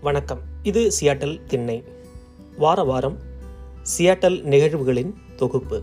வணக்கம். இது சியாட்டல் திண்ணை. வார வாரம் சியாட்டல் நிகழ்வுகளின் தொகுப்பு.